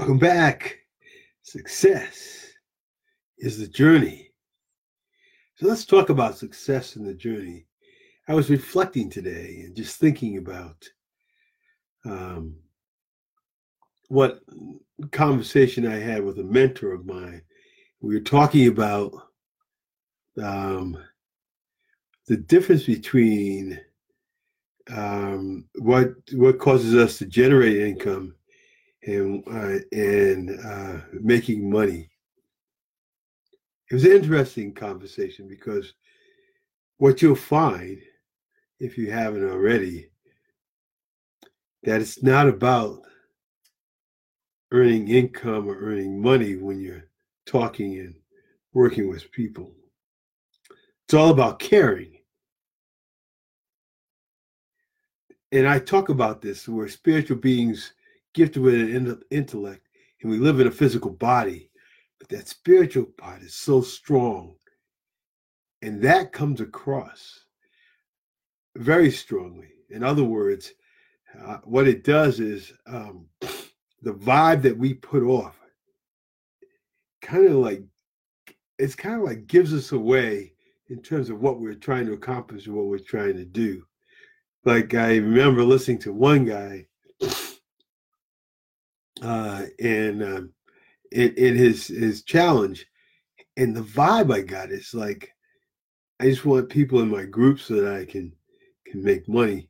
Welcome back. Success is the journey. So let's talk about success in the journey. I was reflecting today and just thinking about um, what conversation I had with a mentor of mine. We were talking about um, the difference between um, what what causes us to generate income and uh, and uh, making money. It was an interesting conversation because what you'll find, if you haven't already, that it's not about earning income or earning money when you're talking and working with people. It's all about caring. And I talk about this, we're spiritual beings gifted with an intellect, and we live in a physical body, but that spiritual part is so strong. And that comes across very strongly. In other words, uh, what it does is um, the vibe that we put off kind of like it's kind of like gives us away in terms of what we're trying to accomplish and what we're trying to do. Like I remember listening to one guy uh, and um, in, in his his challenge, and the vibe I got is like, I just want people in my group so that I can can make money,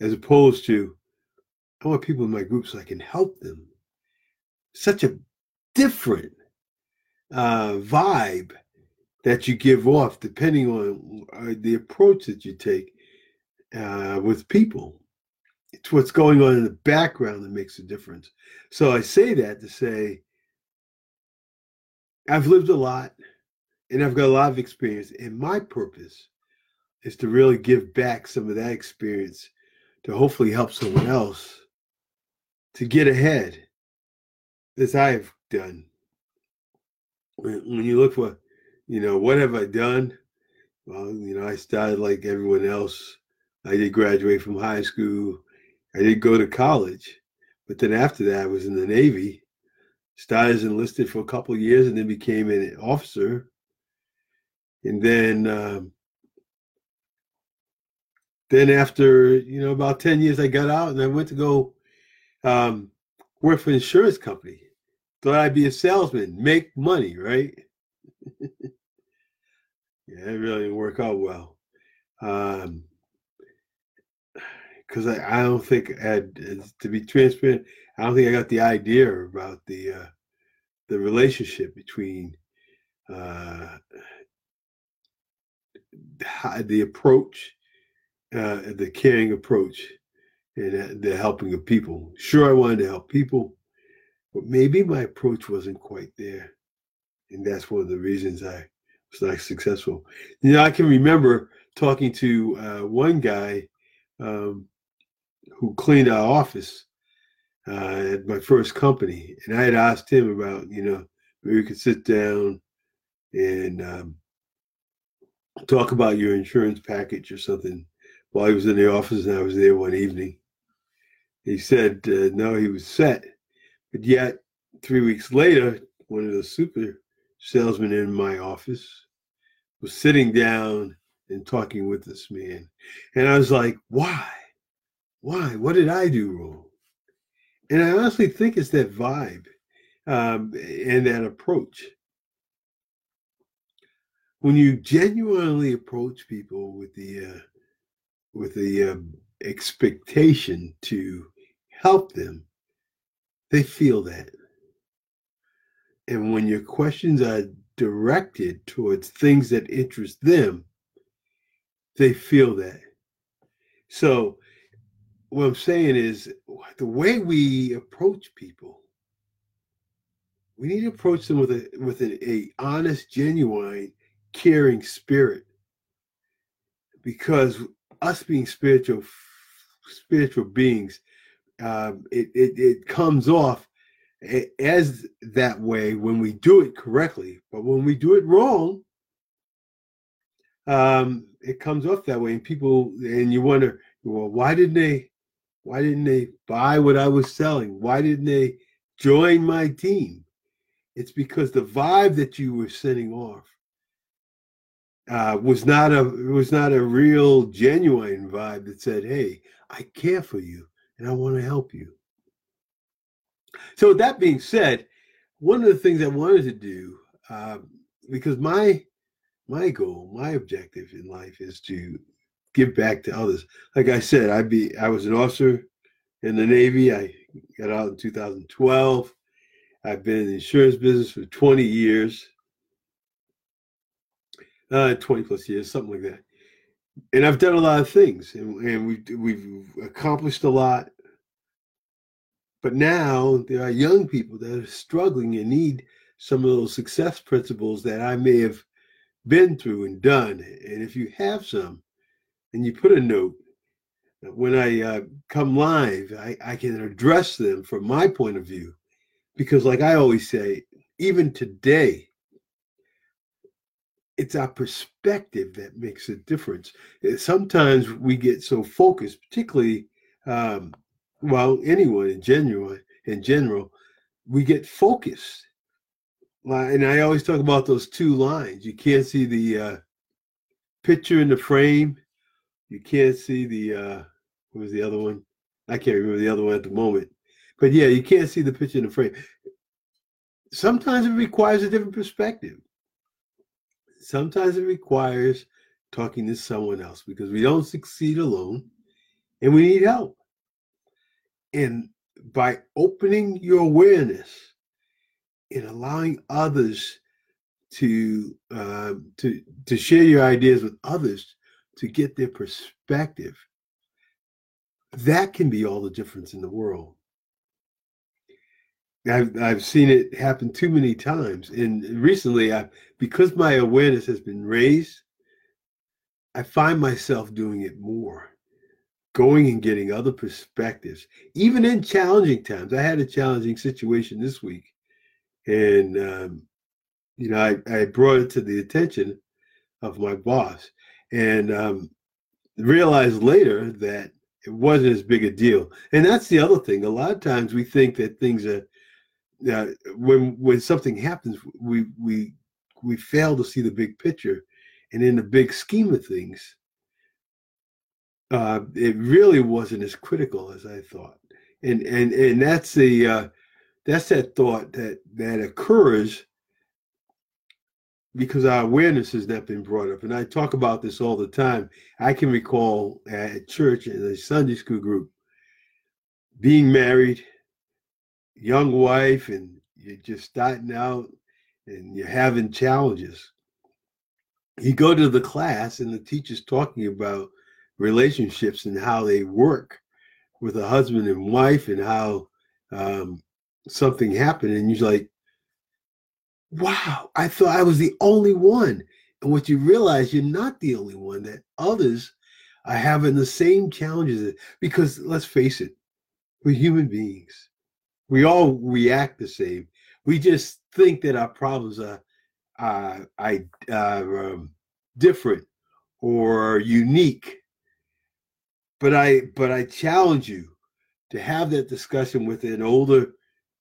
as opposed to, I want people in my group so I can help them. Such a different uh, vibe that you give off depending on uh, the approach that you take uh, with people it's what's going on in the background that makes a difference. So I say that to say I've lived a lot and I've got a lot of experience, and my purpose is to really give back some of that experience to hopefully help someone else to get ahead as I've done. When, you look for, you know, what have I done? Well, you know, I started like everyone else. I did graduate from high school. I didn't go to college, but then after that, I was in the Navy. Started as enlisted for a couple years, and then became an officer. And then, um, then after you know about ten years, I got out and I went to go um, work for an insurance company. Thought I'd be a salesman, make money, right? yeah, it really didn't work out well. Um, because I, I don't think had to be transparent. I don't think I got the idea about the uh, the relationship between uh, the approach, uh, the caring approach, and the helping of people. Sure, I wanted to help people, but maybe my approach wasn't quite there, and that's one of the reasons I was not successful. You know, I can remember talking to uh, one guy. Um, who cleaned our office uh, at my first company, and I had asked him about, you know, we could sit down and um, talk about your insurance package or something while he was in the office, and I was there one evening. He said uh, no, he was set, but yet three weeks later, one of the super salesmen in my office was sitting down and talking with this man, and I was like, why? Why? What did I do wrong? And I honestly think it's that vibe um, and that approach. When you genuinely approach people with the uh, with the um, expectation to help them, they feel that. And when your questions are directed towards things that interest them, they feel that. So what I'm saying is the way we approach people, we need to approach them with a with an a honest, genuine, caring spirit. Because us being spiritual spiritual beings, um, it, it it comes off as that way when we do it correctly. But when we do it wrong, um, it comes off that way, and people and you wonder, well, why didn't they why didn't they buy what I was selling? Why didn't they join my team. It's because the vibe that you were sending off uh, was not a was not a real genuine vibe that said, "Hey, I care for you and I want to help you." So, that being said, one of the things I wanted to do, uh, because my my goal, my objective in life is to give back to others. Like I said, I be I was an officer in the Navy. I got out in 2012. I've been in the insurance business for 20 years uh, 20 plus years, something like that. And I've done a lot of things and, and we've, we've accomplished a lot. But now there are young people that are struggling and need some of those success principles that I may have been through and done. And if you have some and you put a note, when I uh, come live, I, I can address them from my point of view. Because, like I always say, even today, it's our perspective that makes a difference. Eh, sometimes we get so focused, particularly, um, well, anyone in general, in general, we get focused. And I always talk about those two lines. You can't see the uh, picture in the frame. You can't see the uh, what was the other one? I can't remember the other one at the moment. But yeah, you can't see the picture in the frame. Sometimes it requires a different perspective sometimes it requires talking to someone else because we don't succeed alone and we need help. And by opening your awareness and allowing others to uh, to to share your ideas with others to get their perspective, that can be all the difference in the world. I've I've seen it happen too many times, and recently, I because my awareness has been raised, I find myself doing it more, going and getting other perspectives, even in challenging times. I had a challenging situation this week, and um, you know, I, I brought it to the attention of my boss, and um, realized later that it wasn't as big a deal. And that's the other thing. A lot of times we think that things are uh, when when something happens, we we we fail to see the big picture, and in the big scheme of things, uh, it really wasn't as critical as I thought. And and and that's the uh, that's that thought that that occurs because our awareness has not been brought up. And I talk about this all the time. I can recall at church in a Sunday school group being married young wife and you're just starting out and you're having challenges. You go to the class and the teacher's talking about relationships and how they work with a husband and wife and how um, something happened. And you're like, wow, I thought I was the only one. And what you realize, you're not the only one, that others are having the same challenges. Because let's face it, we're human beings we all react the same. We just think that our problems are I, uh, um, different or unique. But I but I challenge you to have that discussion with an older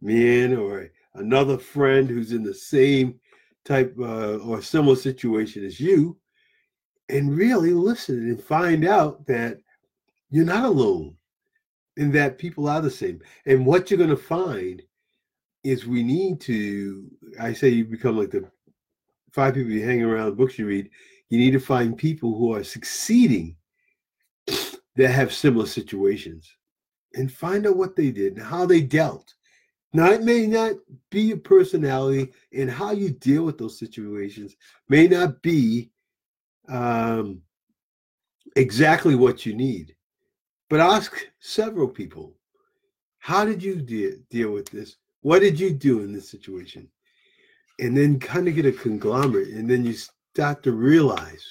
man or another friend who's in the same type uh, or similar situation as you, and really listen and find out that you're not alone and that people are the same. And what you're going to find is we need to, I say you become like the five people you hang around, the books you read. You need to find people who are succeeding that have similar situations and find out what they did and how they dealt. Now, it may not be your personality and how you deal with those situations may not be um, exactly what you need. But ask several people, how did you de- deal with this? What did you do in this situation? And then kind of get a conglomerate, and then you start to realize.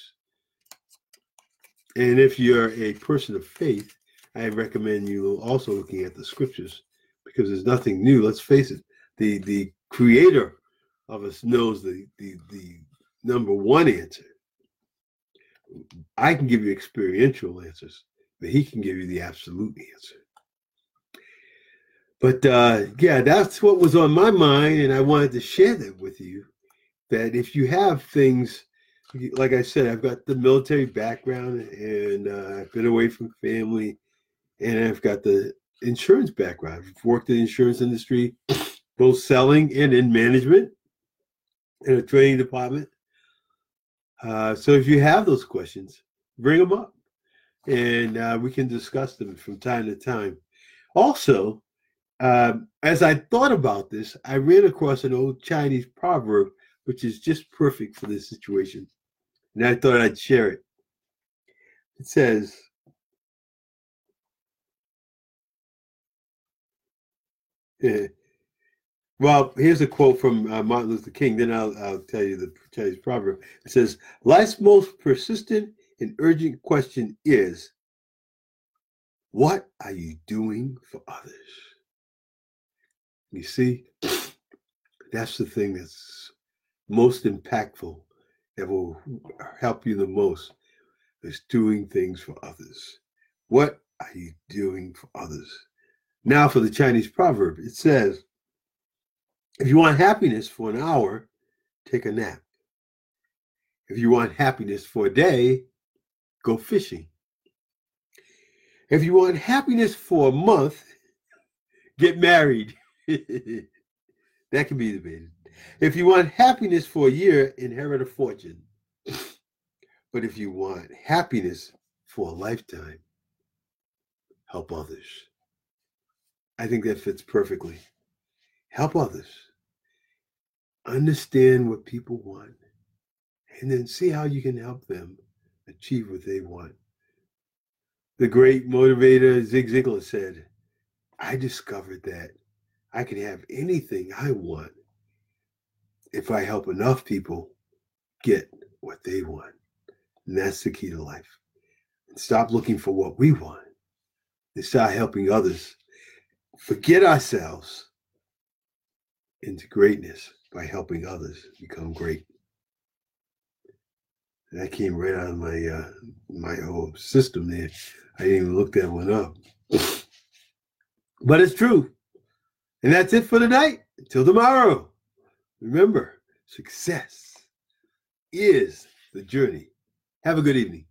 And if you're a person of faith, I recommend you also looking at the scriptures because there's nothing new. Let's face it, the the creator of us knows the the, the number one answer. I can give you experiential answers but he can give you the absolute answer. But uh, yeah, that's what was on my mind, and I wanted to share that with you. That if you have things, like I said, I've got the military background, and uh, I've been away from family, and I've got the insurance background. I've worked in the insurance industry, both selling and in management, in a training department. Uh, so if you have those questions, bring them up, and uh, we can discuss them from time to time. Also, um, as I thought about this, I ran across an old Chinese proverb, which is just perfect for this situation. And I thought I'd share it. It says, well, here's a quote from uh, Martin Luther King. Then I'll, I'll tell you the Chinese proverb. It says, Life's most persistent and urgent question is, What are you doing for others? You see, that's the thing that's most impactful, that will help you the most, is doing things for others. What are you doing for others? Now, for the Chinese proverb, it says, if you want happiness for an hour, take a nap. If you want happiness for a day, go fishing. If you want happiness for a month, get married. that can be debated. If you want happiness for a year, inherit a fortune. But if you want happiness for a lifetime, help others. I think that fits perfectly. Help others. Understand what people want, and then see how you can help them achieve what they want. The great motivator Zig Ziglar said, I discovered that I can have anything I want if I help enough people get what they want. And that's the key to life. And stop looking for what we want and start helping others. Forget ourselves into greatness by helping others become great. That came right out of my uh, my whole system there. I didn't even look that one up. but it's true. And that's it for tonight. Until tomorrow. Remember, success is the journey. Have a good evening.